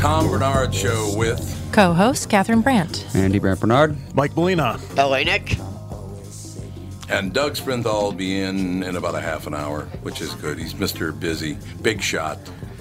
Tom Barnard Show with Co host Catherine Brandt. Andy Brandt Barnard. Mike Molina. LA Nick. and Doug Sprinthal will be in in about a half an hour, which is good. He's Mr. Busy. Big shot.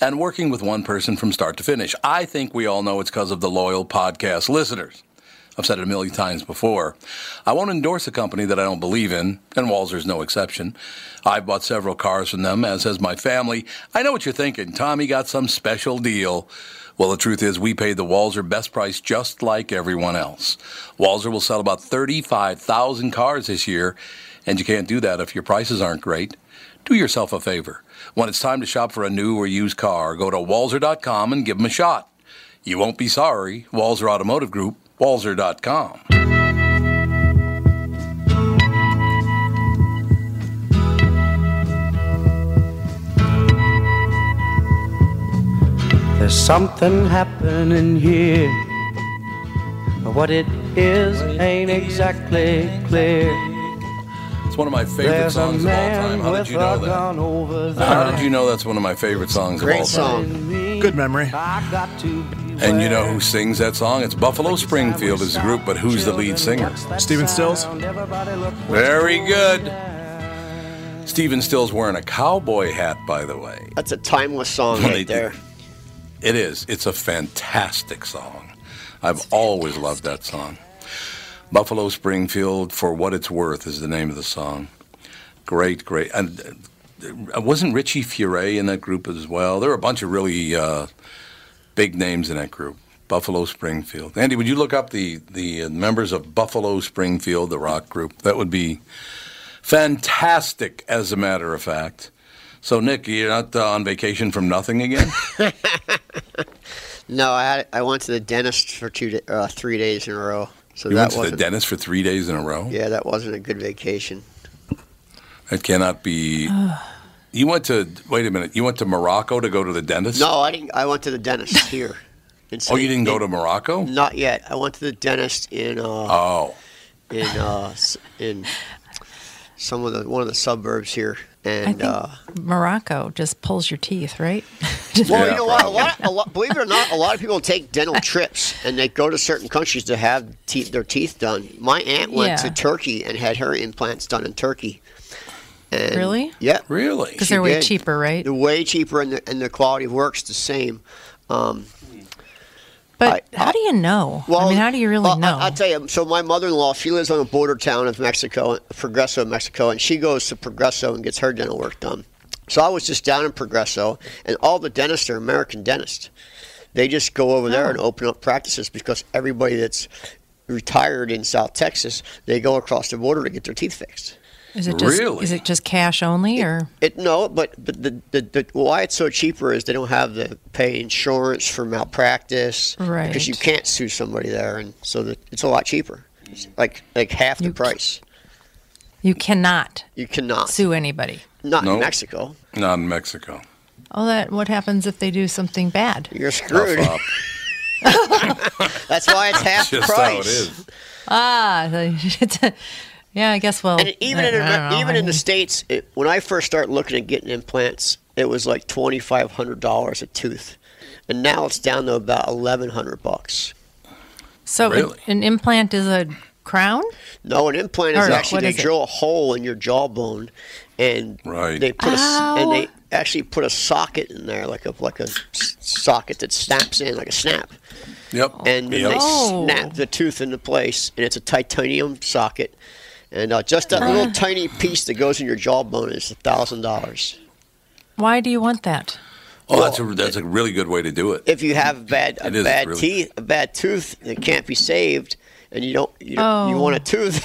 and working with one person from start to finish. I think we all know it's because of the loyal podcast listeners. I've said it a million times before. I won't endorse a company that I don't believe in, and Walser's no exception. I've bought several cars from them, as has my family. I know what you're thinking. Tommy got some special deal. Well, the truth is, we paid the Walser best price just like everyone else. Walser will sell about 35,000 cars this year, and you can't do that if your prices aren't great. Do yourself a favor. When it's time to shop for a new or used car, go to walser.com and give them a shot. You won't be sorry. Walser Automotive Group, walser.com. There's something happening here. But what it is ain't exactly clear. It's one of my favorite There's songs of all time. How did you know that? over How did you know that's one of my favorite songs Great of all time? song. Good memory. I got to be And you know who sings that song? It's Buffalo Springfield is the group, but who's the lead singer? Stephen Stills? Very good. Stephen Still's wearing a cowboy hat, by the way. That's a timeless song Well, right there. It is. It's a fantastic song. I've always loved that song. Buffalo Springfield, for what it's worth, is the name of the song. Great, great. And uh, wasn't Richie Furay in that group as well? There were a bunch of really uh, big names in that group. Buffalo Springfield. Andy, would you look up the the uh, members of Buffalo Springfield, the rock group? That would be fantastic, as a matter of fact. So, Nick, you're not uh, on vacation from nothing again? No, I had I went to the dentist for two uh, three days in a row. So You that went to the wasn't dentist for three days in a row? yeah, that wasn't a good vacation. That cannot be. You went to wait a minute. You went to Morocco to go to the dentist? No, I didn't. I went to the dentist here. In Oh, you didn't go to Morocco? Not yet. I went to the dentist in uh, Oh, in uh, s- in some of the one of the suburbs here, I and think uh, Morocco just pulls your teeth, right? well, Yeah, you know what? A lot, a lot, believe it or not, a lot of people take dental trips and they go to certain countries to have teeth, their teeth done. My aunt went Yeah. to Turkey and had her implants done in Turkey. And Really? Yeah. Really? Because they're way did. cheaper, right? They're way cheaper and the, and the quality of work's the same. Um, But I- how do you know? I mean, how do you really well, know? I, will tell you. So my mother-in-law, she lives on a border town of Mexico, Progreso, Mexico, and she goes to Progreso and gets her dental work done. So I was just down in Progreso, and all the dentists are American dentists. They just go over there Oh. and open up practices because everybody that's retired in South Texas, they go across the border to get their teeth fixed. Is it just Really? is it just cash only or It no, but but the, the, the why it's so cheaper is they don't have to pay insurance for malpractice, Right. Because you can't sue somebody there, and so that it's a lot cheaper, It's like like half the You c- price. you cannot You cannot sue anybody? not in Mexico. Not in Mexico. Oh, that what happens if they do something bad? You're Tough screwed. up. That's why it's half the Just price. how it is. Ah, it's a, yeah, I guess. Well, And even I- in I don't know, even in the states, it, when I first started looking at getting implants, it was like twenty five hundred dollars a tooth, and now it's down to about eleven hundred bucks. so an- Really? an implant is a crown. No, an implant is Or actually they is it? drill a hole in your jawbone, and Right. they put a s- Ow. and they actually put a socket in there, like a like a s- socket that snaps in like a snap, Yep. and then yep. they Oh. snap the tooth into place, and it's a titanium socket, and uh, just that little tiny piece that goes in your jawbone is a thousand dollars. Why do you want that? Oh, that's a that's a really good way to do it. If you have bad a It is bad really- teeth, a bad tooth that can't be saved, and you don't you, don't, you Oh. want a tooth.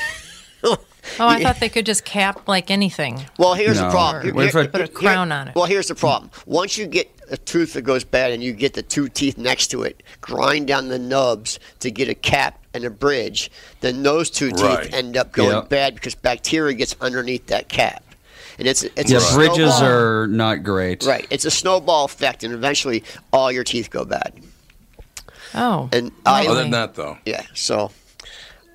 Oh, I thought they could just cap like anything. Well, here's the No. problem. What if I- Put a crown on it. Well, here's the problem. Once you get a tooth that goes bad and you get the two teeth next to it, grind down the nubs to get a cap and a bridge, then those two teeth Right. end up going Yep. bad because bacteria gets underneath that cap. And it's it's Yeah, a bridges snowball- are not great. right. It's a snowball effect, and eventually all your teeth go bad. Oh, And I, Other than that, though, Yeah, so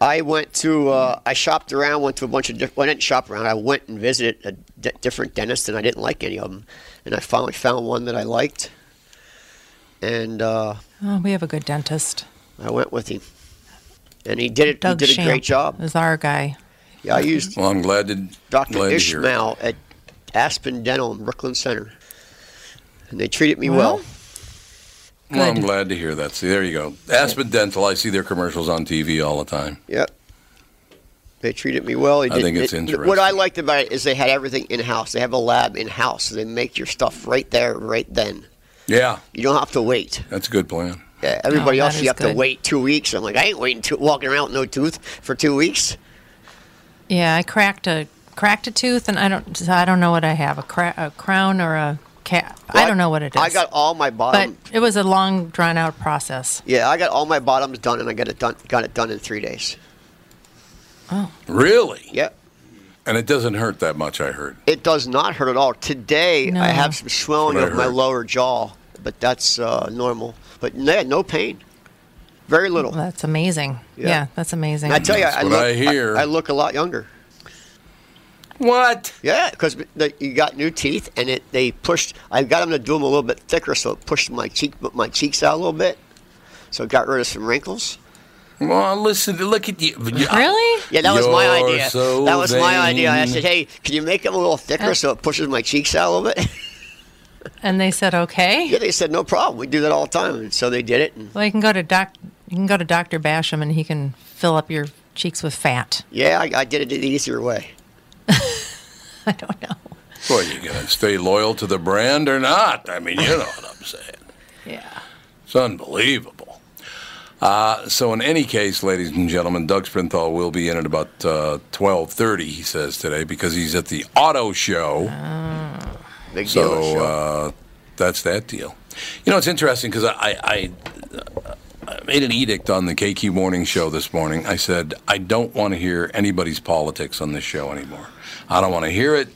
I went to, uh, I shopped around, went to a bunch of different, well, I didn't shop around, I went and visited a d- different dentist, and I didn't like any of them. And I finally found one that I liked, and uh, oh, we have a good dentist. I went with him. And he did it, Doug he did a Shamp great job. Is our guy. Yeah, I used well, I'm glad to Dr. glad to hear it. Ishmael at Aspen Dental in Brooklyn Center. And they treated me Well, well. Well, I'm glad to hear that. See, there you go. Aspen Dental. I see their commercials on TV all the time. Yep. They treated me well. They I think it's it- interesting. What I liked about it is they had everything in house. They have a lab in house, so they make your stuff right there, right then. Yeah, You don't have to wait. that's a good plan. Yeah, everybody Oh, else, you have good. to wait two weeks. I'm like, I ain't waiting, two, walking around with no tooth for two weeks. Yeah, I cracked a cracked a tooth, and I don't I don't know what I have a, cra- a crown or a cap. I don't know what it is. I got all my but bottom. it was a long drawn out process. yeah, I got all my bottoms done, and I got it done. Got it done in three days. Really? Yep. And it doesn't hurt that much. I heard. It does not hurt at all. Today, No. I have some swelling of my lower jaw, but that's uh, normal. But yeah, no pain. Very little. Well, that's amazing. Yeah. Yeah, that's amazing. I tell you, I what look, I hear. I, look a lot younger. What? Yeah, because you got new teeth, and it they pushed. I got them to do them a little bit thicker, so it pushed my cheek, my cheeks out a little bit. So it got rid of some wrinkles. Well, listen. Look at you. really? Yeah, that was my You're idea. so that was my idea. I said, hey, can you make them a little thicker so it pushes my cheeks out a little bit? And they said okay. yeah, they said no problem. We do that all the time, and so they did it. And Well, you can go to doc. You can go to Doctor Basham, and he can fill up your cheeks with fat. yeah, I, I did it the easier way. I don't know. Well, you gonna stay loyal to the brand or not? I mean, you know what I'm saying. Yeah. It's unbelievable. Uh, so, in any case, ladies and gentlemen, Doug Sprinthal will be in at about uh, twelve thirty. He says today because he's at the auto show. Big deal. So sure. uh, that's that deal. You know, it's interesting because I, I, I made an edict on the KQ Morning Show this morning. I said I don't want to hear anybody's politics on this show anymore. I don't want to hear it.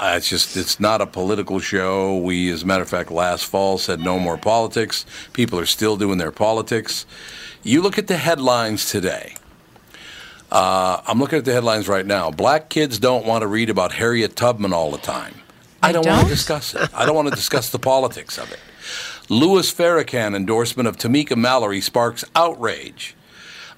Uh, it's just it's not a political show. We, as a matter of fact, last fall said no more politics. People are still doing their politics. You look at the headlines today. Uh, I'm looking at the headlines right now. Black kids don't want to read about Harriet Tubman all the time. I don't, want don't? to discuss it. I don't want to discuss the politics of it. Louis Farrakhan endorsement of Tamika Mallory sparks outrage.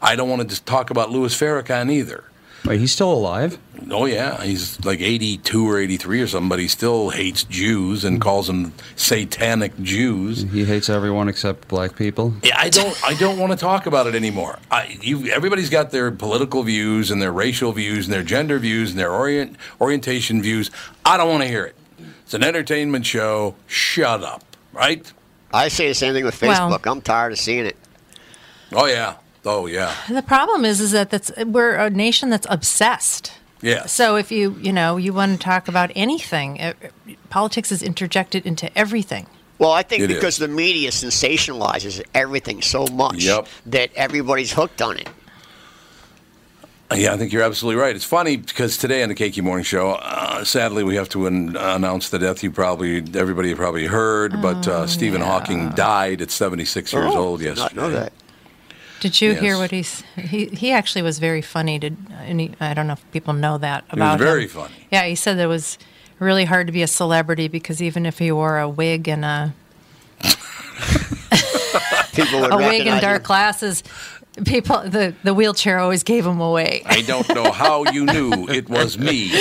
I don't want to just talk about Louis Farrakhan either. Wait, he's still alive? Oh yeah, he's like 82 or 83 or something, but he still hates Jews and calls them satanic Jews. He hates everyone except black people. Yeah, I don't. I don't want to talk about it anymore. I, you, everybody's got their political views and their racial views and their gender views and their orient, orientation views. I don't want to hear it. It's an entertainment show. Shut up. Right? I say the same thing with Well- Facebook. I'm tired of seeing it. Oh yeah. Oh yeah. The problem is, is that that's we're a nation that's obsessed. Yeah. So if you you know you want to talk about anything, uh, politics is interjected into everything. Well, I think It because is. the media sensationalizes everything so much Yep. that everybody's hooked on it. Yeah, I think you're absolutely right. It's funny because today on the KQ Morning Show, uh, sadly, we have to an- announce the death you probably everybody probably heard, but uh, Stephen Hawking died at 76 years Oh, old did yesterday. Not know that. Did you hear what he's he he actually was very funny. Did and he, I don't know if people know that was about very him. funny. Yeah, he said that it was really hard to be a celebrity because even if he wore a wig and a People would a wig and dark him. glasses, people the the wheelchair always gave him away. I don't know how you knew it was me.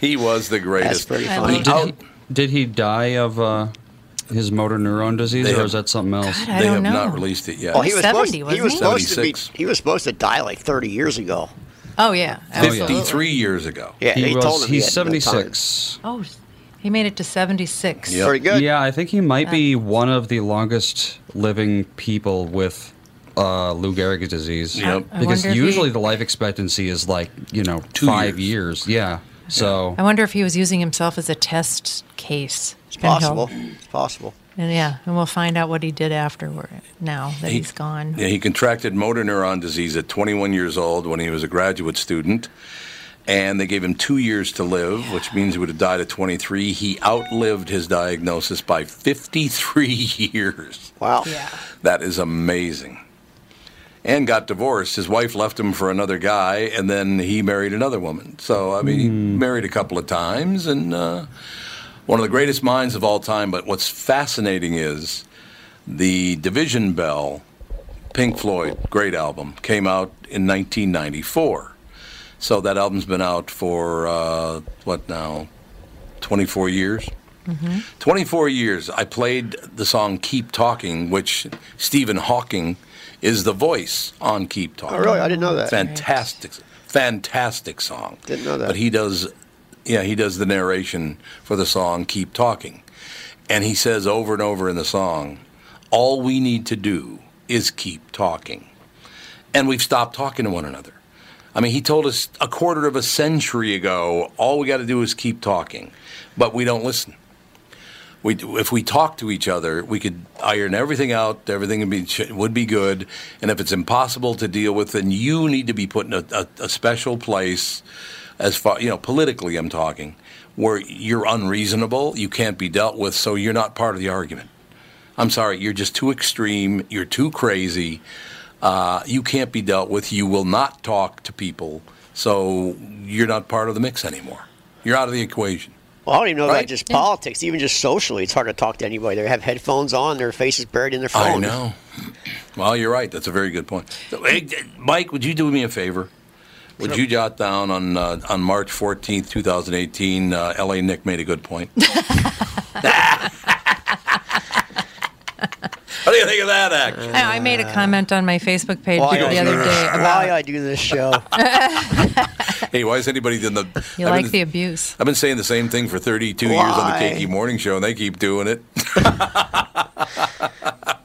he was the greatest. pretty funny. Did Out- he, did he die of uh, his motor neuron disease, They or is that something else? God, I they don't have know. not released it yet. Well, he was 70, supposed, he wasn't was he? supposed to be 76. he was supposed to die like 30 years ago. Oh yeah, absolutely. 53 years ago. Yeah, he, he, was. told him he he's had no 76. Oh, he made it to seventy six. Yep. Pretty good. Yeah, I think he might be one of the longest living people with uh, Lou Gehrig's disease. Yep. I Because usually he- the life expectancy is like you know Two five years. years. Yeah. So I wonder if he was using himself as a test case. It's possible. It's possible. And yeah, and we'll find out what he did afterward. Now that He- he's gone. Yeah, he contracted motor neuron disease at 21 years old when he was a graduate student. And they gave him two years to live, which means he would have died at 23. He outlived his diagnosis by 53 years. Wow. Yeah. That is amazing. And got divorced. His wife left him for another guy, and then he married another woman. So, I mean, he married a couple of times, and uh, one of the greatest minds of all time. But what's fascinating is the Division Bell, Pink Floyd, great album, came out in 1994. So that album's been out for, uh, what now, 24 years? 24 years. I played the song Keep Talking, which Stephen Hawking is the voice on Keep Talking. Oh, really? I didn't know that. Fantastic, fantastic song. Didn't know that. But he does, yeah, he does the narration for the song Keep Talking. And he says over and over in the song, all we need to do is keep talking. And we've stopped talking to one another. I mean, he told us a quarter of a century ago, all we got to do is keep talking, but we don't listen. We, if we talk to each other, we could iron everything out. Everything would be would be good. And if it's impossible to deal with, then you need to be put in a, a, a special place, as far you know, politically. I'm talking, where you're unreasonable, you can't be dealt with, so you're not part of the argument. I'm sorry, you're just too extreme. You're too crazy. Uh, you can't be dealt with. You will not talk to people, so you're not part of the mix anymore. You're out of the equation. Well, I don't even know Right? about just politics. Even just socially, it's hard to talk to anybody. They have headphones on, their faces buried in their phone. I know. Well, you're right. That's a very good point. So, hey, Mike, would you do me a favor? Would you jot down on uh, on March 14th, 2018? Uh, L.A. Nick made a good point. what do you think of that act? I I made a comment on my Facebook page Why the I other this- day why I do this show. Hey, why is anybody in the? you I've like been- the abuse. I've been saying the same thing for 32 years on the Why? KQ Morning Show, and they keep doing it.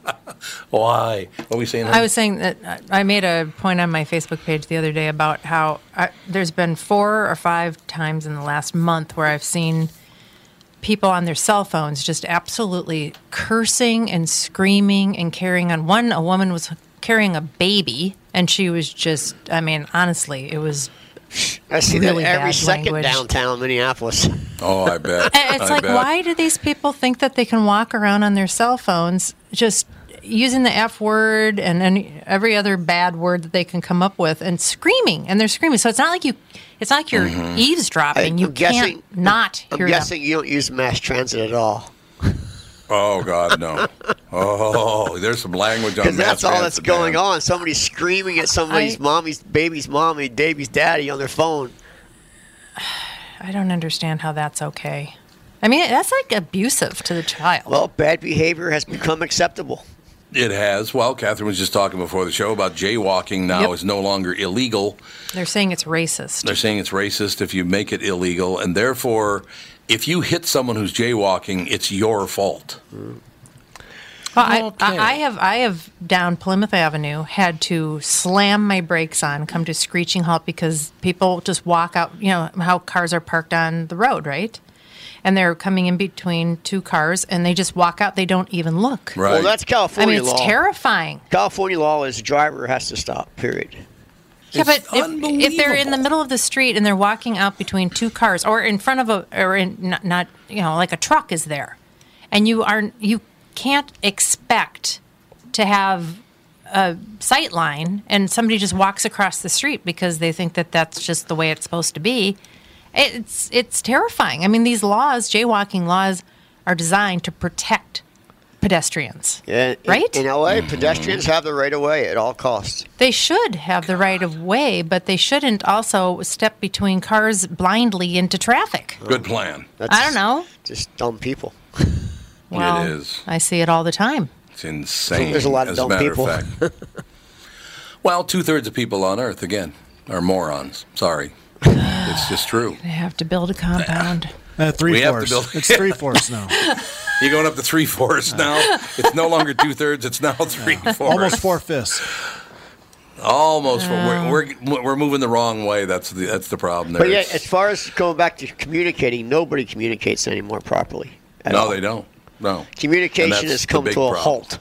Why? What are we saying? I was saying that uh, I made a point on my Facebook page the other day about how I, there's been four or five times in the last month where I've seen people on their cell phones just absolutely cursing and screaming and carrying on. One, a woman was carrying a baby, and she was just, I mean, honestly, it was. I see Really that every second language. downtown Minneapolis. oh, I bet. It's I like, bet. why do these people think that they can walk around on their cell phones just using the F word and any, every other bad word that they can come up with and screaming and they're screaming. So it's not like you, it's not like you're mm-hmm. eavesdropping. I- you I'm guessing- can't not I'm hear guessing you don't use mass transit at all. Oh God, no. Oh, there's some language on Because that's mass all that's transit, going man. on. Somebody's screaming at somebody's I- mommy's baby's mommy, baby's daddy on their phone. I don't understand how that's okay. I mean, that's like abusive to the child. Well, bad behavior has become acceptable. It has. Well, Catherine was just talking before the show about jaywalking now Yep. is no longer illegal. they're saying it's racist. They're saying it's racist if you make it illegal, and therefore, if you hit someone who's jaywalking, it's your fault. Well, Okay. I, I have I have down Plymouth Avenue had to slam my brakes on, come to screeching halt because people just walk out. You know how cars are parked on the road, right? And they're coming in between two cars, and they just walk out. They don't even look. Right. Well, that's California I mean, it's law. terrifying. California law is driver has to stop. Period. Yeah, It's but if, if they're in the middle of the street and they're walking out between two cars, or in front of a, or in not, not you know, like a truck is there, and you are you can't expect to have a sight line and somebody just walks across the street because they think that that's just the way it's supposed to be. It's it's terrifying. I mean, these laws, jaywalking laws, are designed to protect pedestrians. Yeah, Right? In, LA, Mm-hmm. pedestrians have the right of way at all costs. They should have the right of way, but they shouldn't also step between cars blindly into traffic. Good plan. That's I don't know. Just dumb people. Well, it is. I see it all the time. It's insane. There's a lot of as dumb people. Of fact. well, two thirds of people on Earth, again, are morons. Sorry. It's just true. They have to build a compound. Uh, three we fourths. build- It's three fourths now. You're going up to three fourths now. It's no longer two thirds. It's now three fourths. Almost four fifths. Almost. we're, we're we're moving the wrong way. That's the that's the problem. There. But yeah, It's- as far as going back to communicating, nobody communicates anymore properly. no, all. they don't. No. Communication has come big to a problem. halt.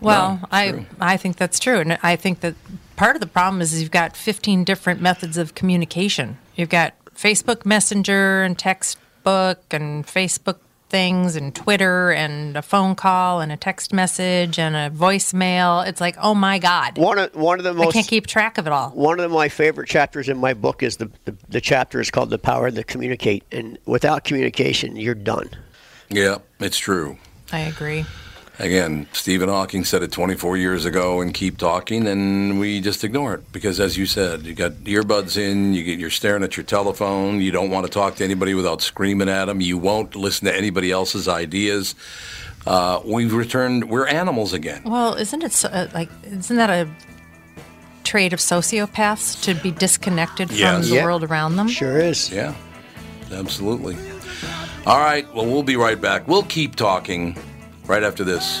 Well, it's I true. I think that's true, and I think that part of the problem is you've got 15 different methods of communication. You've got Facebook Messenger and text book and Facebook things and Twitter and a phone call and a text message and a voicemail. It's like, oh my god, One of one of the most I can't keep track of it all. one of my favorite chapters in my book is the, the the chapter is called "The Power to Communicate," and without communication, you're done. Yeah, it's true. I agree. Again, Stephen Hawking said it 24 years ago, and keep talking, and we just ignore it because, as you said, you got earbuds in, you get you're staring at your telephone, you don't want to talk to anybody without screaming at them, you won't listen to anybody else's ideas. Uh, we've returned. We're animals again. Well, isn't it so, uh, like isn't that a trait of sociopaths to be disconnected from Yes. the Yeah. world around them? Sure is. Yeah, absolutely. All right. Well, we'll be right back. We'll keep talking right after this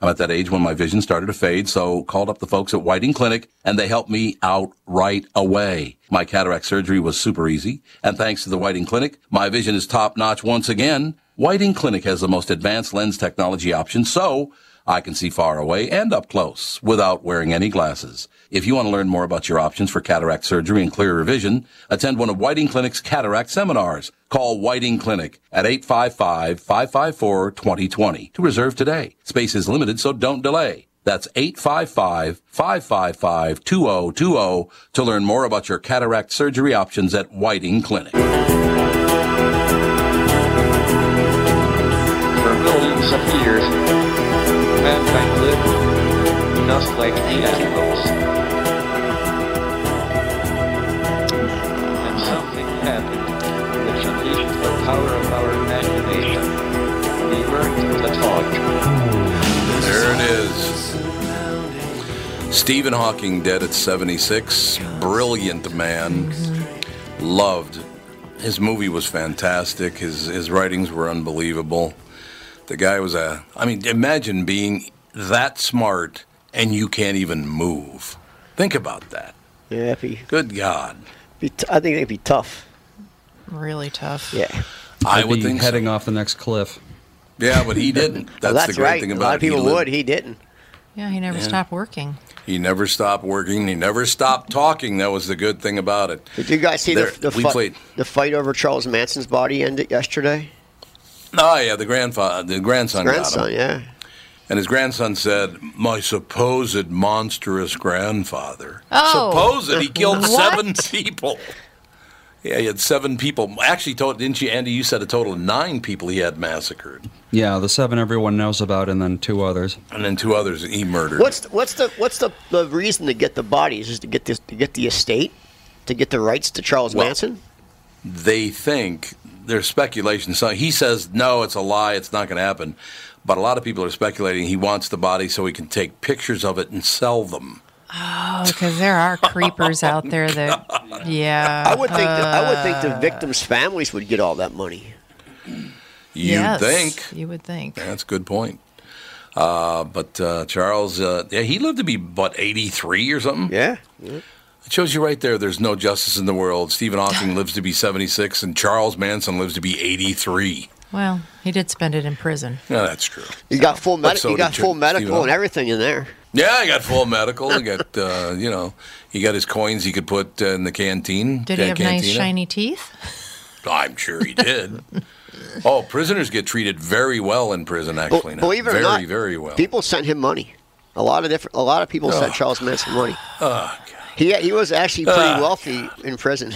I'm at that age when my vision started to fade, so called up the folks at Whiting Clinic and they helped me out right away. My cataract surgery was super easy, and thanks to the Whiting Clinic, my vision is top notch once again. Whiting Clinic has the most advanced lens technology options, so I can see far away and up close without wearing any glasses. If you want to learn more about your options for cataract surgery and clearer vision, attend one of Whiting Clinic's cataract seminars. Call Whiting Clinic at 855-554-2020 to reserve today. Space is limited, so don't delay. That's 855-555-2020 to learn more about your cataract surgery options at Whiting Clinic. For millions of years, and I'm like the animals. And something happened, which unleashed the power of our imagination. We learned to talk. There it is. Stephen Hawking dead at 76. Brilliant man. Loved. His movie was fantastic. His his writings were unbelievable. The guy was a I mean, imagine being that smart and you can't even move. Think about that. Yeah, it'd be, Good God. be t- I think it'd be tough. Really tough. Yeah. I I'd would be think so. heading off the next cliff. Yeah, but he didn't. That's, Well, that's the great right. thing A lot it. of people he would. He didn't. Yeah, he never Yeah. stopped working. He never stopped working. He never stopped talking. That was the good thing about it. Did you guys see There- the the, we fight, played- the fight over Charles Manson's body ended yesterday? Oh yeah, the grandfather, the grandson, got him. Grandson, yeah. And his grandson said, "My supposed monstrous grandfather. Oh. supposed he killed What? seven people. Yeah, he had seven people. Actually, told didn't you, Andy? You said a total of nine people he had massacred, Yeah, the seven everyone knows about, and then two others. and then two others he murdered. What's the, what's the what's the, the reason to get the bodies? Is to get this to get the estate, to get the rights to Charles Well- Manson? they think there's speculation. So he says no, it's a lie. It's not going to happen. But a lot of people are speculating he wants the body so he can take pictures of it and sell them. Oh, because there are creepers out there that, yeah. I would think that, I would think uh, the victims' families would get all that money. You yes, think? You would think. That's a good point. Uh, but uh, Charles, uh, yeah, he lived to be what 83 or something. Yeah. It shows you right there. There's no justice in the world. Stephen Hawking lives to be 76, and Charles Manson lives to be 83. Well, he did spend it in prison. Yeah, that's true. You got full But medical. so you got did Ch- full Stephen medical and everything in there. Yeah, he got full medical. He got, uh, you know, he got his coins he could put uh, in the canteen. Did he have nice shiny teeth? I'm sure he did. oh, prisoners get treated very well in prison. Actually, now. believe it very, or not, very well. People sent him money. A lot of different. A lot of people sent Oh. Charles Manson money. Oh, He he was actually pretty Ah. wealthy in prison.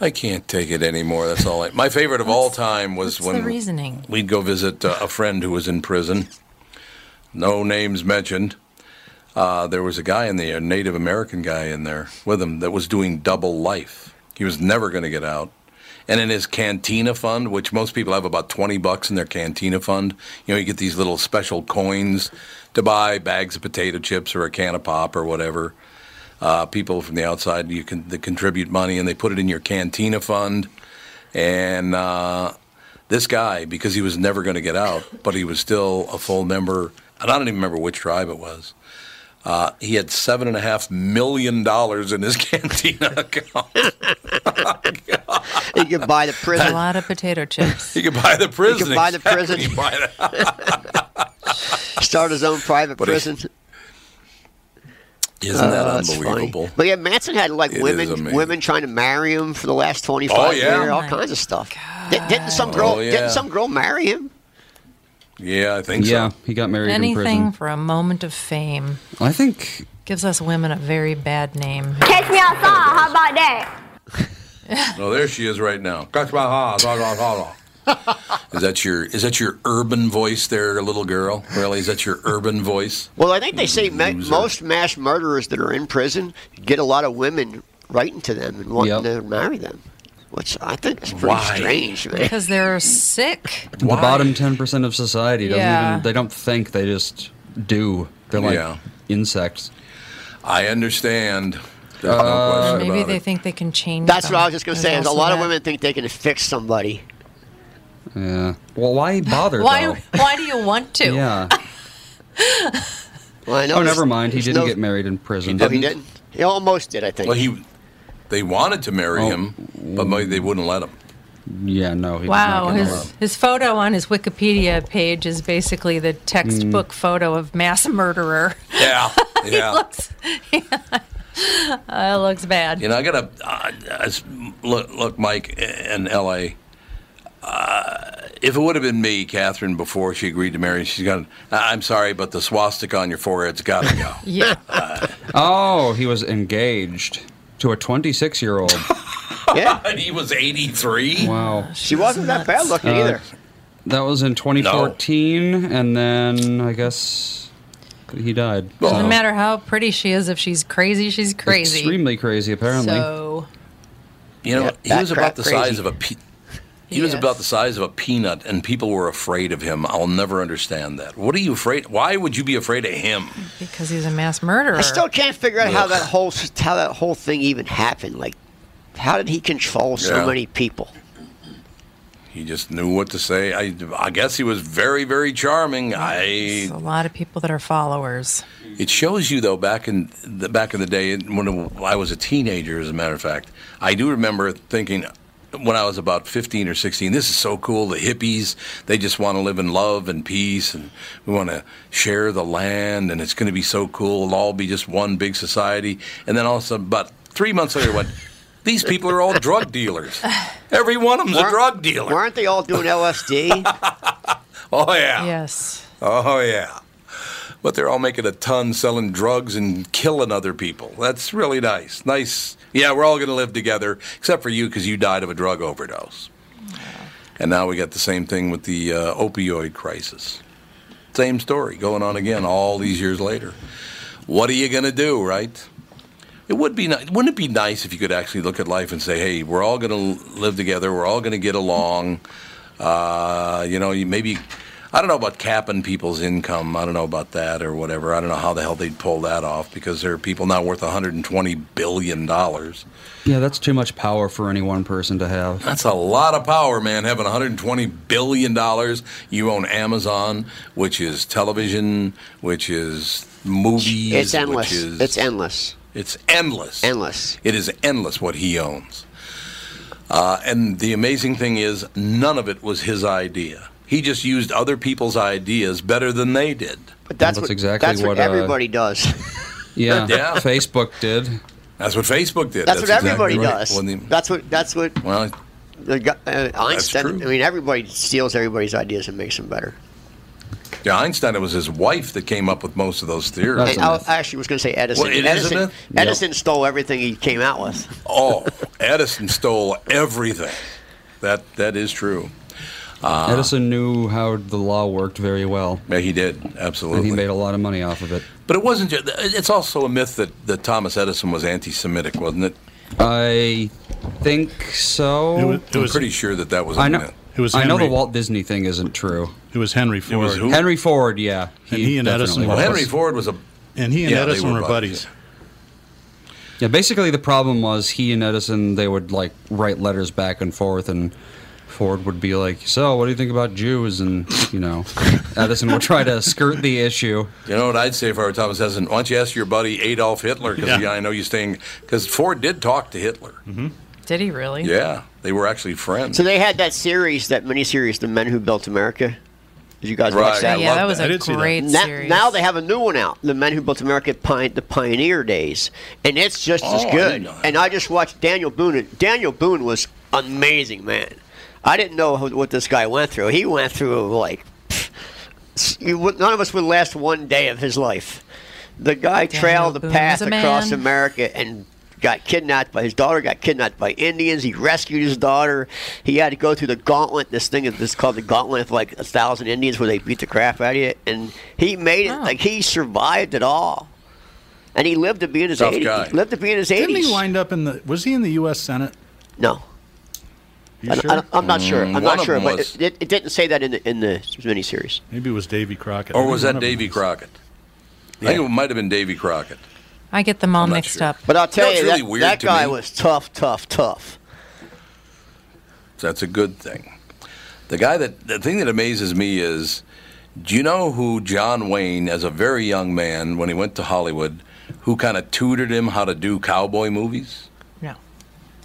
I can't take it anymore. That's all. I, my favorite of all time was when the reasoning? we'd go visit uh, a friend who was in prison. No names mentioned. Uh, there was a guy in there, a Native American guy in there with him that was doing double life. He was never going to get out. And in his cantina fund, which most people have about 20 bucks in their cantina fund, you know, you get these little special coins to buy bags of potato chips or a can of pop or whatever. Uh, people from the outside, you can they contribute money and they put it in your cantina fund. And uh, this guy, because he was never going to get out, but he was still a full member, and I don't even remember which tribe it was. Uh, he had seven and a half million dollars in his cantina account. He could buy the prison. A lot of potato chips. He could buy the prison. He could buy the prison. He could buy the- Start his own private But he- prison. Isn't that oh, that's unbelievable? But yeah, Manson had like It is women women trying to marry him for the last twenty five Oh, yeah? years, all Oh, kinds of stuff. Di- didn't some girl Oh, yeah. didn't some girl marry him? Yeah, I think Yeah, so. he got married in Anything prison. for a moment of fame. I think Gives us women a very bad name. Catch me outside. How about that? Oh, there she is right now. Is that your is that your urban voice there, little girl? Really? Is that your urban voice? Well, I think they say ma- most mass murderers that are in prison get a lot of women writing to them and wanting Yep. to marry them, which I think is pretty Why? strange, man. Because they're sick. the Why? bottom ten percent of society doesn't Yeah. even they don't think they just do. They're like Yeah. insects. I understand. Uh, no Maybe they it. think they can change. That's them. what I was just going to There's say. Is a also lot of women think they can fix somebody. Yeah. Well, why bother Why? though? Why do you want to? Yeah. Well, I know Oh, never mind. He didn't no- get married in prison. Oh, he didn't. He almost did, I think. Well, he they wanted to marry Oh. him, but they wouldn't let him. Yeah, no. He Wow, Did his allowed. his photo on his Wikipedia page is basically the textbook photo of mass murderer. Yeah, he yeah. looks, uh, looks bad. You know, I gotta uh, look, look, Mike in L.A. Uh, if it would have been me, Catherine, before she agreed to marry, she's got. I'm sorry, but the swastika on your forehead's got to go. Yeah, Oh, he was engaged to a 26 year old. yeah, and he was 83. Wow. she wasn't that bad looking Uh, either. That was in 2014, and then I guess he died. doesn't So, matter how pretty she is. If she's crazy, she's crazy. Extremely crazy, apparently. So You know, Yeah, he was about the crazy. size of a. Pe- He was about the size of a peanut, and people were afraid of him. I'll never understand that. What are you afraid? Why would you be afraid of him? Because he's a mass murderer. I still can't figure out how that whole how that whole thing even happened. Like, how did he control so Yeah. many people? He just knew what to say. I, I guess he was very, very charming. I There's a lot of people that are followers. It shows you though back in the back in the day when I was a teenager, as a matter of fact, I do remember thinking when I was about 15 or 16, this is so cool. The hippies, they just want to live in love and peace, and we want to share the land, and it's going to be so cool. It'll all be just one big society. And then all of a sudden, about three months later, went. These people are all drug dealers. Every one of them's a Weren't- drug dealer. Weren't they all doing LSD? Oh yeah. Yes. Oh yeah. But they're all making a ton selling drugs and killing other people. That's really nice. Nice. Yeah, we're all going to live together, except for you because you died of a drug overdose. And now we got the same thing with the uh, opioid crisis. Same story going on again all these years later. What are you going to do, right? It would be ni- wouldn't it be nice if you could actually look at life and say, "Hey, we're all going to live together. We're all going to get along." Uh, you know, you maybe I don't know about capping people's income. I don't know about that or whatever. I don't know how the hell they'd pull that off because there are people now worth 120 billion dollars. Yeah, that's too much power for any one person to have. That's a lot of power, man. Having 120 billion dollars, you own Amazon, which is television, which is movies, it's endless. Which is, it's endless. It's endless. Endless. It is endless what he owns. Uh, and the amazing thing is, none of it was his idea. He just used other people's ideas better than they did. But that's, That's what, exactly that's what, what, uh, everybody does. Yeah, Yeah. Facebook did. That's what Facebook did. That's, what exactly everybody right. does. When the- that's what. That's what. well, The, uh, Einstein. I mean, everybody steals everybody's ideas and makes them better. yeah, Einstein, it was his wife that came up with most of those theories. That's Hey, a I, myth. I actually was going to say Edison. Well, it is a Edison, myth? Edison stole everything he came out with. Oh, Edison stole everything. That that is true. Uh, Edison knew how the law worked very well, Yeah, he did and absolutely. he made a lot of money off of it. but it wasn't. ju- It's also a myth that, that Thomas Edison was anti-Semitic, wasn't it? I think so. It was, it I'm pretty sure that that was. a I know. myth. It was I know the Walt Disney thing isn't true. it was Henry Ford. was who? Henry Ford, yeah, And he and Edison were Well. Henry Ford was a. and he and Yeah, Edison were were buddies, buddies. Yeah, basically the problem was he and Edison they would like write letters back and forth, and Ford would be like, "So, what do you think about Jews?" And you know, Edison would try to skirt the issue. You know what I'd say if I were Thomas Edison? Why don't you ask your buddy Adolf Hitler? Because Yeah. I know you're staying. Because Ford did talk to Hitler. Mm-hmm. Did he really? Yeah, they were actually friends. So they had that series, that miniseries, "The Men Who Built America." Did you guys Right. watch that? Yeah, that was that. I a did see that. great Now, series. now they have a new one out, "The Men Who Built America: Pi- The Pioneer Days," and it's just Oh, as good. didn't know that. And I just watched Daniel Boone. Daniel Boone was amazing, man. I didn't know what this guy went through. He went through like would- none of us would last one day of his life. The guy Daniel trailed the Boone path across. America and got kidnapped by his daughter got kidnapped by Indians. He rescued his daughter. He had to go through the gauntlet. This thing is this called the gauntlet of like a thousand Indians where they beat the crap out of you. And he made it Oh. like he survived it all. And he lived to be in his Tough eighties. He lived to be in his Didn't eighties. he wind up in the? Was he in the U.S. Senate? no. You I, sure? am not sure. I'm one not sure, but was. it, it, it didn't say that in the in the miniseries. Maybe it was Davy Crockett. or was that Davy was. Crockett? I think it might have been Davy Crockett. I get them all mixed sure. up. But I'll tell You know, you, really that, weird that to guy me. was tough, tough, tough. That's a good thing. The guy that the thing that amazes me is, do you know who John Wayne, as a very young man, when he went to Hollywood, who kind of tutored him how to do cowboy movies?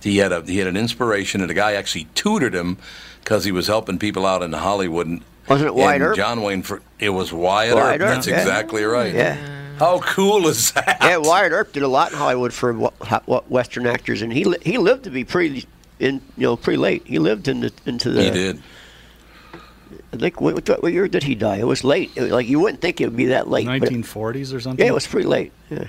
No. He had a he had an inspiration, and the guy actually tutored him because he was helping people out in Hollywood. And, Wasn't it Wyatt Earp? John Wayne, for, it was Wyatt, Wyatt Earp. Earp, That's yeah. exactly right. Yeah. How cool is that? Yeah, Wyatt Earp did a lot in Hollywood for wa- ha- Western actors, and he li- he lived to be pretty in you know pretty late. He lived into into the. He did. I think what, what, what year did he die? It was late. It was like you wouldn't think it would be that late. but it- 1940s or something. yeah, it was pretty late. Yeah.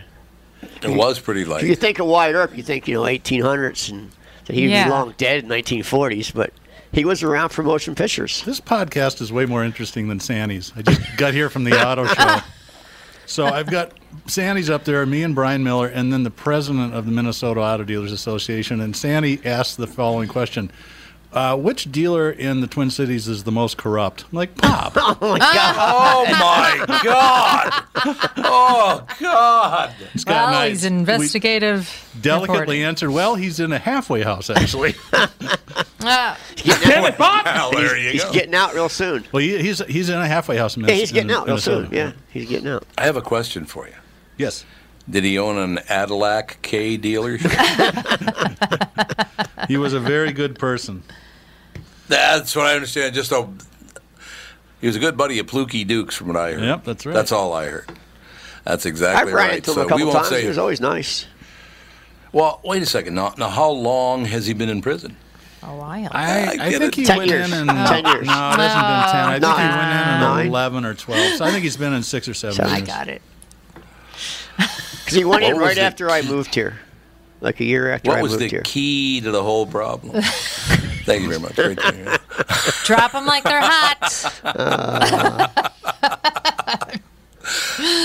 It was pretty light. If you think of Wyatt Earp, you think you know 1800s and that he'd Yeah. be long dead in 1940s, but he was around for motion pictures. This podcast is way more interesting than Sandy's. I just got here from the auto show. So I've got Sandy's up there, me and Brian Miller, and then the president of the Minnesota Auto Dealers Association. And Sandy asked the following question uh, which dealer in the Twin Cities is the most corrupt? I'm like, Pop. Oh my god! Oh my God! Oh God! Scott Well, I- he's we investigative. delicately reporting. answered, well, he's in a halfway house, actually. Ah, Damn it, Bob! Well, there you he's go. getting out real soon. well, he, he's he's in a halfway house in Yeah, he's getting in out real soon. Yeah, he's getting out. I have a question for you. Yes. Did he own an Adilac K dealership? He was a very good person. That's what I understand. Just a, he was a good buddy of Pluky Dukes, from what I heard. Yep, that's right. That's all I heard. That's I've exactly ran right. into him So a we couple won't times. say. He was always nice. Well, wait a second. Now, now, how long has he been in prison? a while. I, I I think it. he 10 went years. in and Ten years. No, it hasn't been ten. I think he went in in Nine. eleven or twelve. So I think he's been in six or seven. I years. got it. Because he went in What was right the- after I moved here, like a year after What I was moved the here. key to the whole problem? Thank you very much. Right there. Drop them like they're hot.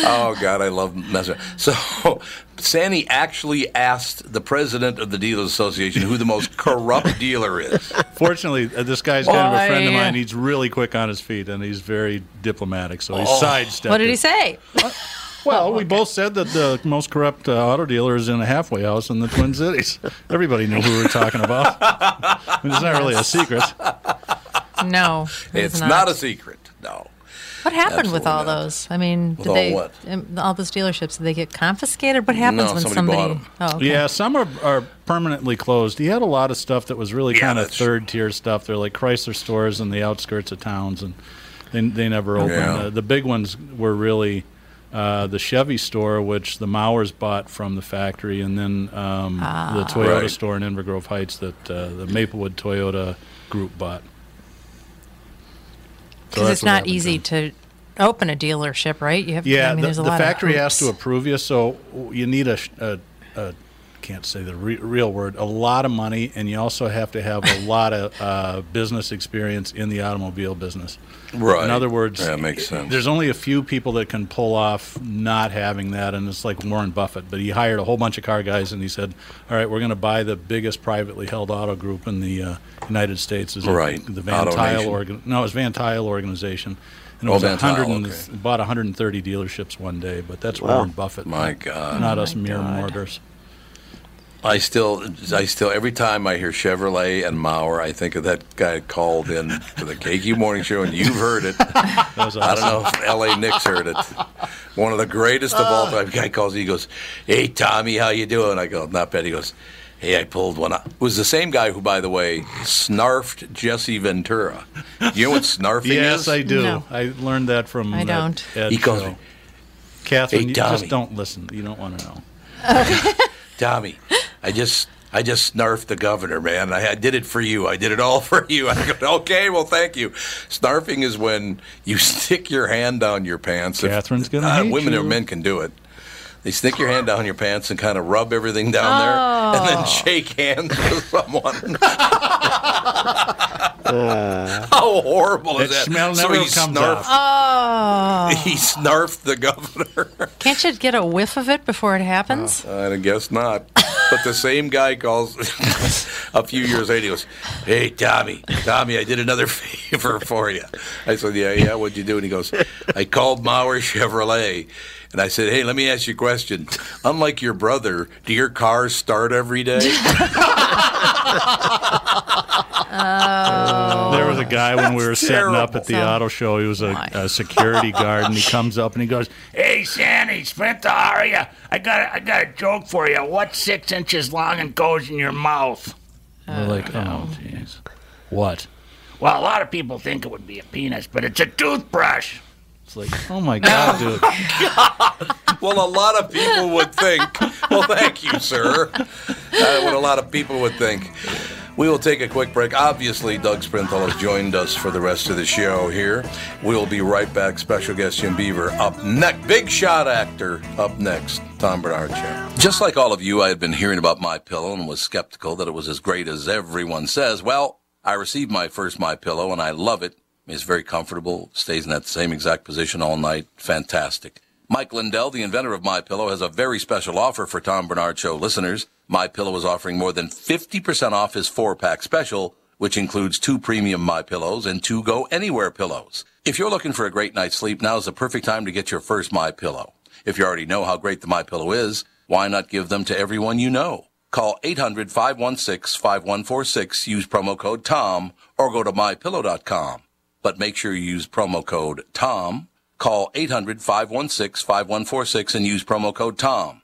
Oh God, I love messing. So, Sandy actually asked the president of the Dealers Association who the most corrupt dealer is. Fortunately, uh, this guy's kind of a friend of mine. He's really quick on his feet and he's very diplomatic. So he Oh. sidestepped. What did he it. say? Well, we both said that the most corrupt uh, auto dealer is in a halfway house in the Twin Cities. Everybody knew who we were talking about. I mean, it's not really a secret. No, It's not. a secret. No. What happened with all not. those? I mean, With did all they what? um, all those dealerships? Did they get confiscated? What happens No, when somebody somebody? bought 'em. Oh, okay. Yeah, some are, are permanently closed. He had a lot of stuff that was really Yeah, kind of third tier stuff. They're like Chrysler stores in the outskirts of towns, and they, they never opened. Yeah. Uh, the big ones were really uh, the Chevy store, which the Mauers bought from the factory, and then um, the Toyota Right. store in Inver Grove Heights that uh, the Maplewood Toyota group bought. Because that's it's not easy him. to open a dealership, right? You have. Yeah, I mean, the, there's a the lot factory of has to approve you, so you need a, a, a can't say the re- real word, a lot of money, and you also have to have a lot of uh, business experience in the automobile business. Right. In other words, Yeah, makes sense. There's only a few people that can pull off not having that, and it's like Warren Buffett. But he hired a whole bunch of car guys, and he said, "All right, we're going to buy the biggest privately held auto group in the uh, United States." Is Right. The Van Tuyl Nation. organ. No, it was Van Tuyl organization. And it Oh, was Van hundred and okay. bought 130 dealerships one day. But that's Wow. Warren Buffett. My God. not Oh, us mere God. mortars. I still, I still, every time I hear Chevrolet and Mauer, I think of that guy called in to the KQ Morning Show, and you've heard it. That was I don't know if L.A. Nick's heard it. One of the greatest of all oh. time. Guy calls, he goes, "Hey Tommy, how you doing?" I go, "Not bad." He goes, "Hey, I pulled one out." It was the same guy who, by the way, snarfed Jesse Ventura. You know what snarfing Yes, is? Yes, I do. No. I learned that from. I don't. Ed He calls show. me, Catherine, Hey, you Tommy. just don't listen. You don't want to know. Tommy, I just I just snarfed the governor, man. I, I did it for you. I did it all for you. I go, okay, well, thank you. Snarfing is when you stick your hand down your pants. If- Catherine's gonna uh, Women you. or men can do it. They stick your hand down your pants and kind of rub everything down there, and then oh. shake hands with someone. Uh. How horrible is That that? smell so never he comes snarfed, Oh, He snarfed the governor. can't you get a whiff of it before it happens? Uh, I guess not. But the same guy calls a few years later. He goes, "Hey, Tommy, Tommy, I did another favor for you." I said, "Yeah, yeah. What'd you do?" And he goes, "I called Mauer Chevrolet." And I said, "Hey, let me ask you a question. Unlike your brother, do your cars start every day?" Oh. There was a guy when we were setting up at the auto show. He was a, a security guard, and he comes up and he goes, Hey, Sandy, Sprinter, how are you? I got a, I got a joke for you. What's six inches long and goes in your mouth? Oh, "We're like, oh, jeez, what?" Well, a lot of people think it would be a penis, but it's a toothbrush. It's like, oh my god, dude. well, a lot of people would think. Well, thank you, sir. Uh, what a lot of people would think. We will take a quick break. Obviously, Doug Sprinthal has joined us for the rest of the show here. We'll be right back. Special guest Jim Beaver up next. Big shot actor up next. Tom Barnard Show. Just like all of you, I had been hearing about My Pillow and was skeptical that it was as great as everyone says. Well, I received my first My Pillow and I love it. It's very comfortable. Stays in that same exact position all night. Fantastic. Mike Lindell, the inventor of My Pillow, has a very special offer for Tom Barnard Show listeners. My Pillow is offering more than 50% off his four-pack special which includes two premium My Pillows and two Go Anywhere pillows. If you're looking for a great night's sleep, now is the perfect time to get your first My Pillow. If you already know how great the My Pillow is, why not give them to everyone you know? Call 800-516-5146, use promo code TOM, or go to mypillow.com. But make sure you use promo code TOM. Call 800-516-5146 and use promo code TOM.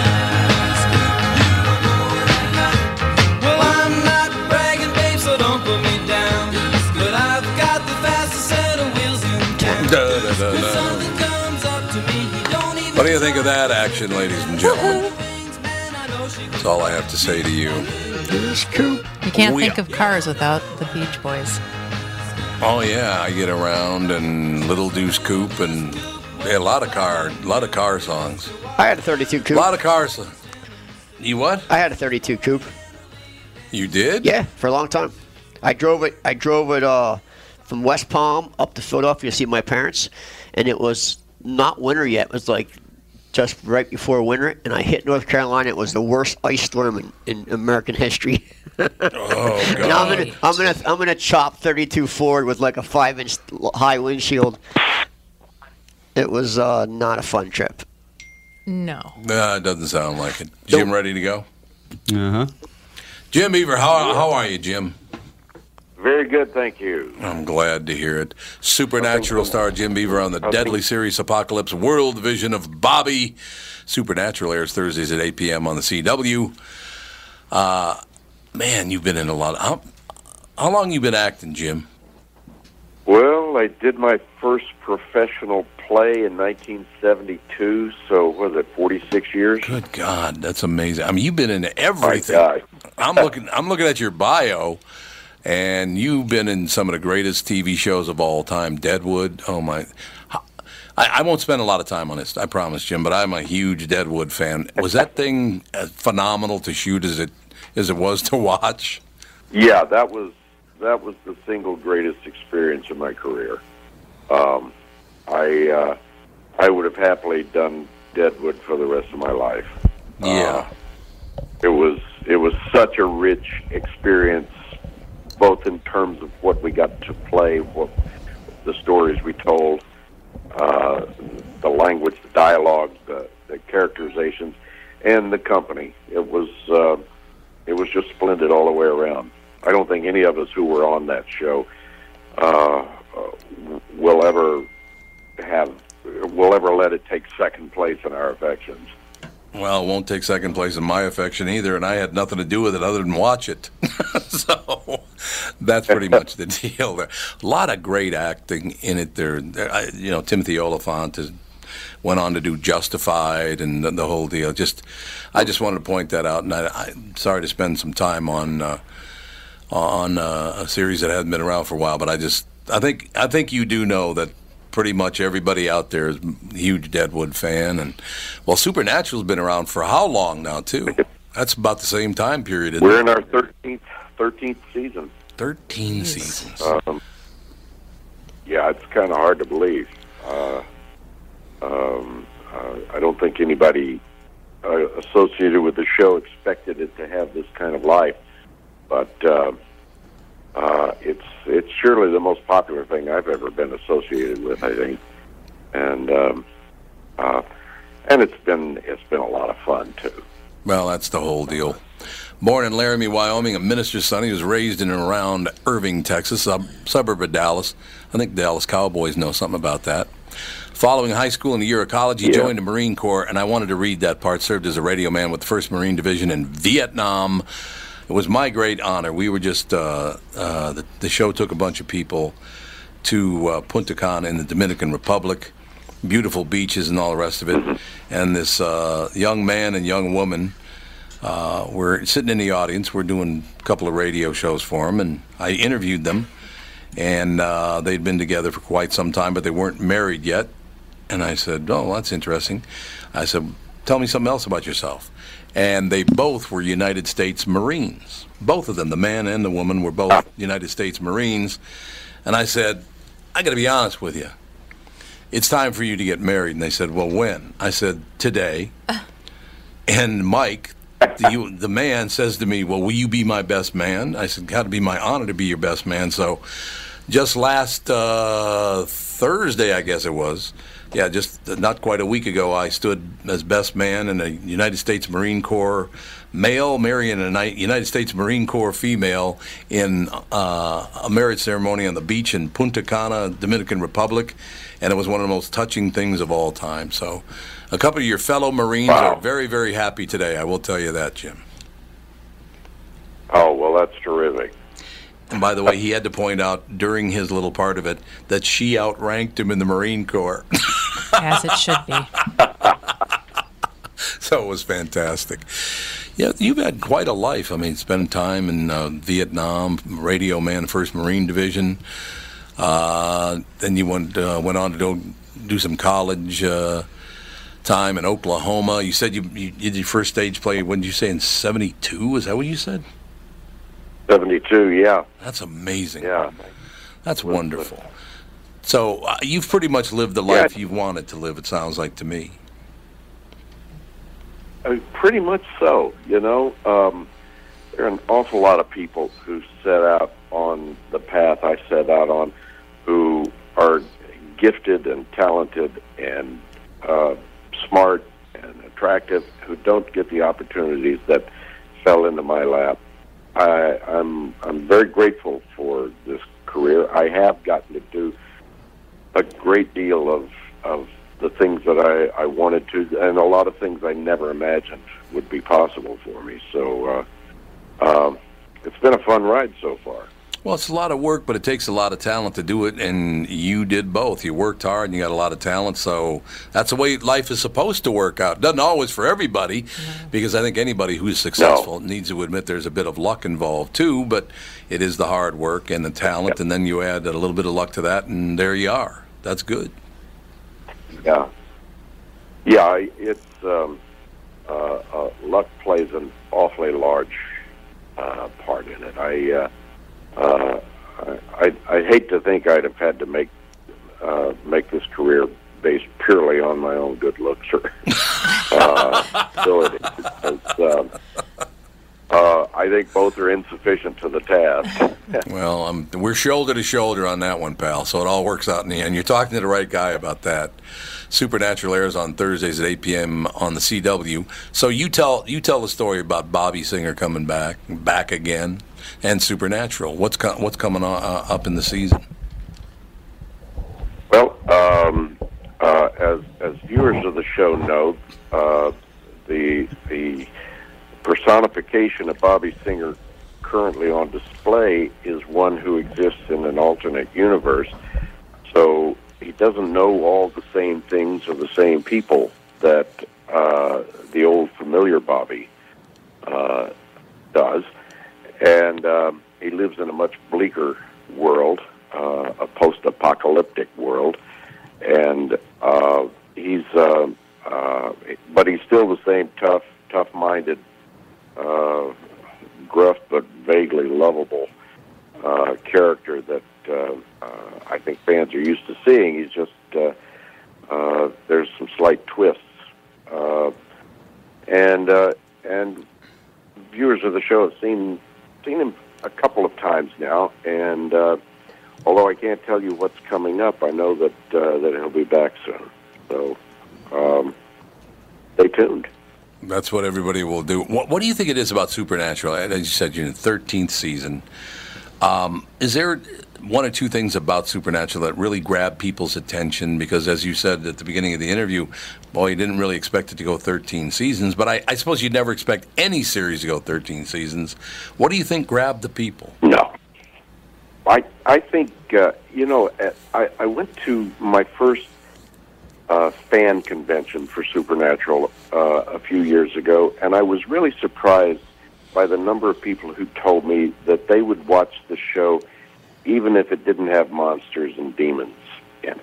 think of that action, ladies and gentlemen? That's all I have to say to you. You can't Oh, think of cars without the Beach Boys. Oh yeah, I get around and Little Deuce Coupe and yeah, a lot of car, a lot of car songs. I had a 32 coupe. A lot of cars. You what? I had a 32 coupe. You did? Yeah, for a long time. I drove it. I drove it uh, from West Palm up to Philadelphia to see my parents, and it was not winter yet. It was like just right before winter, and I hit North Carolina. It was the worst ice storm in, in American history. Oh and I'm gonna, I'm gonna, I'm gonna chop 32 Ford with like a five inch high windshield. It was uh, not a fun trip. No. Nah, it doesn't sound like it. Jim, ready to go? Uh huh. Jim Beaver, how how are you, Jim? Very good, thank you. I'm glad to hear it. Supernatural star Jim Beaver on the deadly series Apocalypse World Vision of Bobby. Supernatural airs Thursdays at 8 p.m. on the CW. Uh, man, you've been in a lot. Of, how, how long you been acting, Jim? Well, I did my first professional play in 1972, so was it 46 years? Good God, that's amazing. I mean, you've been in everything. I'm looking. I'm looking at your bio, and you've been in some of the greatest TV shows of all time. Deadwood. Oh my. I, I won't spend a lot of time on this. I promise, Jim. But I'm a huge Deadwood fan. Was that thing as phenomenal to shoot as it as it was to watch? Yeah, that was that was the single greatest experience in my career. Um, I uh, I would have happily done Deadwood for the rest of my life. Yeah. It was it was such a rich experience, both in terms of what we got to play, what the stories we told, uh, the language, the dialogue, the, the characterizations, and the company. It was uh, it was just splendid all the way around. I don't think any of us who were on that show uh, will ever have will ever let it take second place in our affections. Well, it won't take second place in my affection either, and I had nothing to do with it other than watch it. so that's pretty much the deal there. A lot of great acting in it there. You know, Timothy Olyphant is, went on to do Justified and the, the whole deal. Just, I just wanted to point that out, and I, I'm sorry to spend some time on uh, on uh, a series that hasn't been around for a while, but I just, I think, I think you do know that pretty much everybody out there is a huge Deadwood fan, and well, Supernatural's been around for how long now too? That's about the same time period. Isn't We're it? in our thirteenth thirteenth season. Thirteen seasons. Um, yeah, it's kind of hard to believe. Uh, um, uh, I don't think anybody uh, associated with the show expected it to have this kind of life, but uh, uh, it's it's surely the most popular thing I've ever been associated with. I think. and um, uh, and it's been it's been a lot of fun too. Well, that's the whole deal. Born in Laramie, Wyoming, a minister's son, he was raised in and around Irving, Texas, sub- suburb of Dallas. I think Dallas Cowboys know something about that. Following high school and a year of college, he Yeah. joined the Marine Corps, and I wanted to read that part. Served as a radio man with the 1st Marine Division in Vietnam. It was my great honor. We were just, uh, uh, the, the show took a bunch of people to uh, Punta Cana in the Dominican Republic, beautiful beaches and all the rest of it. And this uh, young man and young woman uh, were sitting in the audience. We're doing a couple of radio shows for them, and I interviewed them. And uh, they'd been together for quite some time, but they weren't married yet. And I said, "Oh, that's interesting." I said, "Tell me something else about yourself." And they both were United States Marines. Both of them, the man and the woman, were both United States Marines. And I said, "I got to be honest with you. It's time for you to get married." And they said, "Well, when?" I said, "Today." And Mike, the, the man, says to me, "Well, will you be my best man?" I said, "Got to be my honor to be your best man." So, just last uh, Thursday, I guess it was, yeah, just not quite a week ago, I stood as best man in a United States Marine Corps male marrying a United States Marine Corps female in uh, a marriage ceremony on the beach in Punta Cana, Dominican Republic, and it was one of the most touching things of all time. So, a couple of your fellow Marines are very, very happy today. I will tell you that, Jim. Oh well, that's terrific. And by the way, he had to point out during his little part of it that she outranked him in the Marine Corps. As it should be. so it was fantastic. Yeah, you've had quite a life. I mean, spent time in uh, Vietnam, radio man, First Marine Division. Uh, then you went uh, went on to do, do some college uh, time in Oklahoma. You said you, you did your first stage play. When did you say in '72? Is that what you said? Seventy-two, yeah. That's amazing. Yeah. That's wonderful. So uh, you've pretty much lived the life you've wanted to live. It sounds like to me. Uh, pretty much so. You know, um, there are an awful lot of people who set out on the path I set out on, who are gifted and talented and uh, smart and attractive, who don't get the opportunities that fell into my lap. I, I'm I'm very grateful for this career. I have gotten to do a great deal of of the things that I, I wanted to, and a lot of things I never imagined would be possible for me. So uh, um, it's been a fun ride so far. Well, it's a lot of work, but it takes a lot of talent to do it, and you did both. You worked hard, and you got a lot of talent, so that's the way life is supposed to work out. Doesn't always for everybody, because I think anybody who's successful needs to admit there's a bit of luck involved too. But it is the hard work and the talent, and then you add a little bit of luck to that, and there you are. That's good. Yeah, yeah. I- It's um, uh, uh, luck plays an awfully large uh, part in it. I, uh, I I hate to think I'd have had to make uh, make this career based purely on my own good looks, or uh, so um, uh, I think both are insufficient to the task. Well, um, we're shoulder to shoulder on that one, pal. So it all works out in the end. You're talking to the right guy about that. Supernatural airs on Thursdays at 8 p.m. on the CW. So you tell you tell the story about Bobby Singer coming back, back again, and Supernatural. What's co- what's coming on, uh, up in the season? Well, um, uh, as as viewers of the show know, uh, the the personification of Bobby Singer currently on display is one who exists in an alternate universe. So he doesn't know all the same things or the same people that uh, the old familiar Bobby uh, does, and um, he lives in a much bleaker world, uh, a post-apocalyptic world, and uh, he's, uh, uh, but he's still the same tough, tough-minded, uh, gruff but vaguely lovable uh, character that uh, uh, I think fans are used to seeing. He's just uh, uh, there's some slight twists, uh, and uh, and viewers of the show have seen seen him a couple of times now, and uh, although I can't tell you what's coming up, I know that uh, that he'll be back soon. So um, stay tuned. That's what everybody will do. What, what do you think it is about Supernatural? As you said, you're in the 13th season. Um, is there one or two things about Supernatural that really grabbed people's attention? Because, as you said at the beginning of the interview, boy, you didn't really expect it to go 13 seasons. But I, I suppose you'd never expect any series to go 13 seasons. What do you think grabbed the people? No. I I think uh, you know uh, I, I went to my first uh, fan convention for Supernatural uh, a few years ago, and I was really surprised by the number of people who told me that they would watch the show even if it didn't have monsters and demons in it.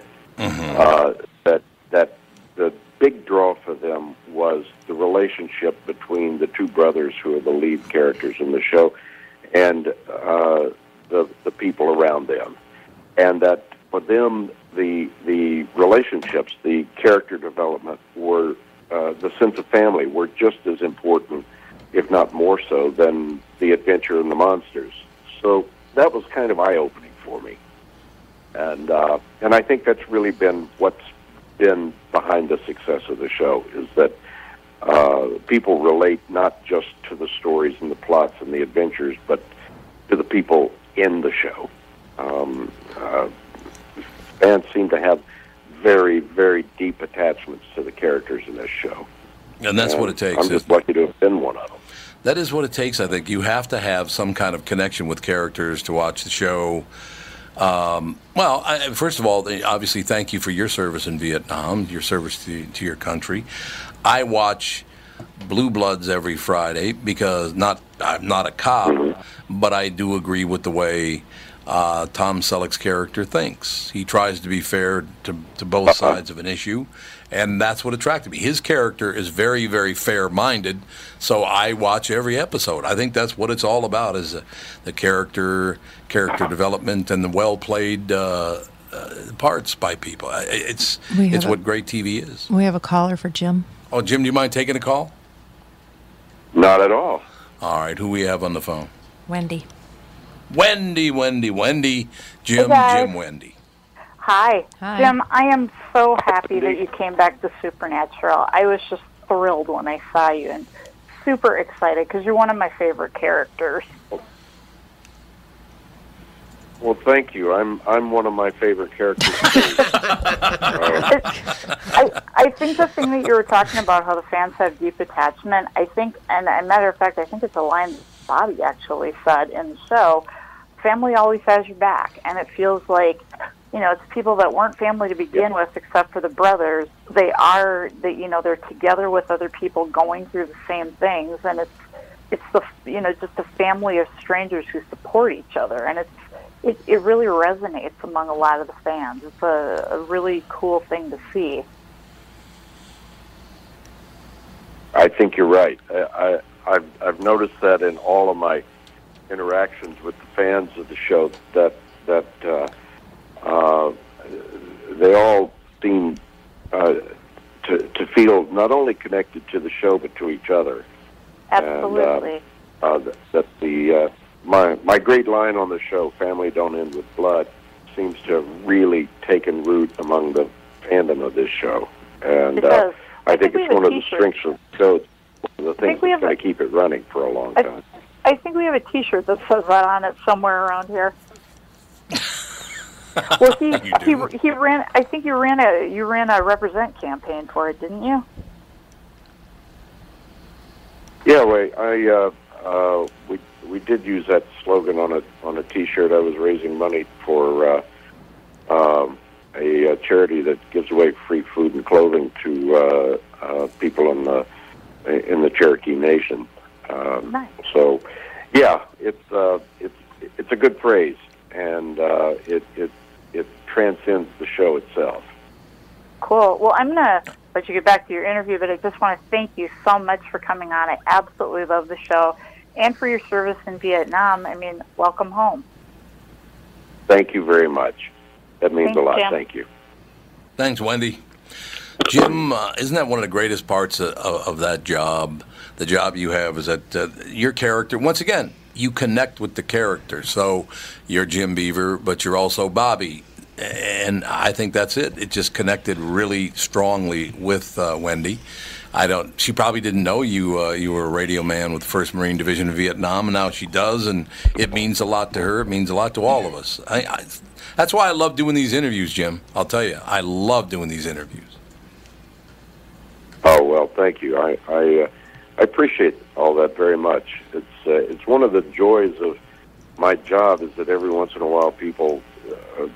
Uh, that that the big draw for them was the relationship between the two brothers who are the lead characters in the show, and uh, the the people around them, and that for them the the relationships, the character development, were uh, the sense of family were just as important, if not more so, than the adventure and the monsters. So that was kind of eye opening for me, and uh, and I think that's really been what's been behind the success of the show is that uh, people relate not just to the stories and the plots and the adventures, but to the people in the show. Um, uh, fans seem to have very, very deep attachments to the characters in this show. And that's what it takes, I'm just lucky to have been one of them. That is what it takes, I think. You have to have some kind of connection with characters to watch the show. Um, well, I, first of all, obviously, thank you for your service in Vietnam, your service to, to your country. I watch Blue Bloods every Friday because not I'm not a cop, but I do agree with the way uh, Tom Selleck's character thinks. He tries to be fair to, to both sides of an issue, and that's what attracted me. His character is very, very fair-minded, so I watch every episode. I think that's what it's all about: is the, the character, character development, and the well-played uh, uh, parts by people. I- It's We it's a- what great TV is. We have a caller for Jim. Oh, Jim, do you mind taking a call? Not at all. All right, who we have on the phone? Wendy. Wendy, Wendy, Wendy, Jim, Hey. Jim, Wendy. Hi. Hi. Jim. I am so happy that you came back to Supernatural. I was just thrilled when I saw you and super excited because you're one of my favorite characters. Well, thank you. I'm I'm one of my favorite characters. too. Uh, I, I think the thing that you were talking about, how the fans have deep attachment, I think, and a matter of fact, I think it's a line that Bobby actually said in the show, family always has your back. And it feels like, you know, it's people that weren't family to begin with except for the brothers. They are, they, you know, they're together with other people going through the same things. And it's, it's the, you know, just a family of strangers who support each other. And it's, it, it really resonates among a lot of the fans. It's a, a really cool thing to see. I think you're right. I, I I've I've noticed that in all of my interactions with the fans of the show that that uh, uh, they all seem uh, to to feel not only connected to the show but to each other. Absolutely. And, uh, uh, that, that the uh, my my great line on the show, "Family don't end with blood," seems to have really taken root among the fandom of this show, and It uh, does. I, I think, think it's one of the strengths of the show. One of the things that's going to keep it running for a long time. I think we have a T-shirt that says that on it somewhere around here. well, he he he ran. I think you ran a you ran a represent campaign for it, didn't you? Yeah, wait. I uh, uh, we we did use that slogan on a on a T-shirt. I was raising money for uh, um, a, uh charity that gives away free food and clothing to uh, uh, people in the in the Cherokee Nation. Um, Nice. So, yeah, it's uh, it's it's a good phrase, and uh, it it it transcends the show itself. Cool. Well, I'm gonna let you get back to your interview, but I just want to thank you so much for coming on. I absolutely love the show, and for your service in Vietnam. I mean, welcome home. Thank you very much. That means Thanks, a lot. Jim. Thank you. Thanks, Wendy. Jim, uh, isn't that one of the greatest parts of, of, of that job? The job you have is that uh, your character, once again, you connect with the character. So you're Jim Beaver, but you're also Bobby. And I think that's it. It just connected really strongly with uh, Wendy. I don't. She probably didn't know you. Uh, you were a radio man with the First Marine Division of Vietnam, and now she does, and it means a lot to her. It means a lot to all of us. I, I, that's why I love doing these interviews, Jim. I'll tell you, I love doing these interviews. Oh well, thank you. I I, uh, I appreciate all that very much. It's uh, it's one of the joys of my job is that every once in a while people uh,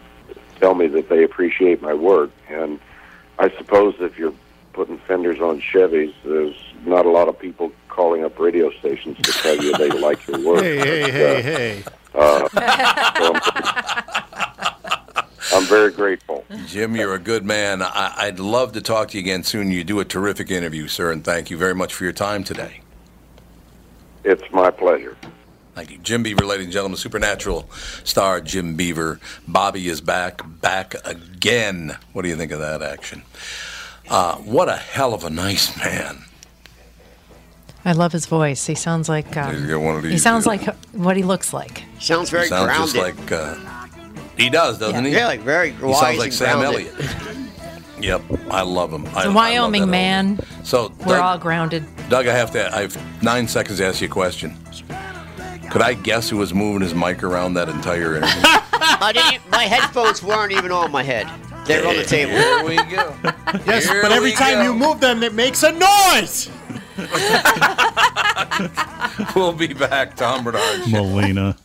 tell me that they appreciate my work, and I suppose if you're putting fenders on Chevys, there's not a lot of people calling up radio stations to tell you they like your work. Hey, hey, But, hey, uh, hey. Uh, so I'm, I'm very grateful. Jim, you're a good man. I, I'd love to talk to you again soon. You do a terrific interview, sir, and thank you very much for your time today. It's my pleasure. Thank you. Jim Beaver, ladies and gentlemen, Supernatural star Jim Beaver. Bobby is back, back again. What do you think of that action? Uh, what a hell of a nice man. I love his voice. He sounds like um, He's one of he sounds like what he looks like. Sounds very He sounds grounded. just like uh, he does, doesn't he? Yeah, like very He wise sounds like and Sam grounded. Elliott. Yep, I love him. I, He's I a Wyoming that man. old- So We're Doug, all grounded. Doug, I have to. I have nine seconds to ask you a question. Could I guess who was moving his mic around that entire interview? I didn't. My headphones weren't even on my head. They were on the table. Here we go. Yes, Here but every time go. you move them, it makes a noise. we'll be back. Tom Barnard. Show. Melina.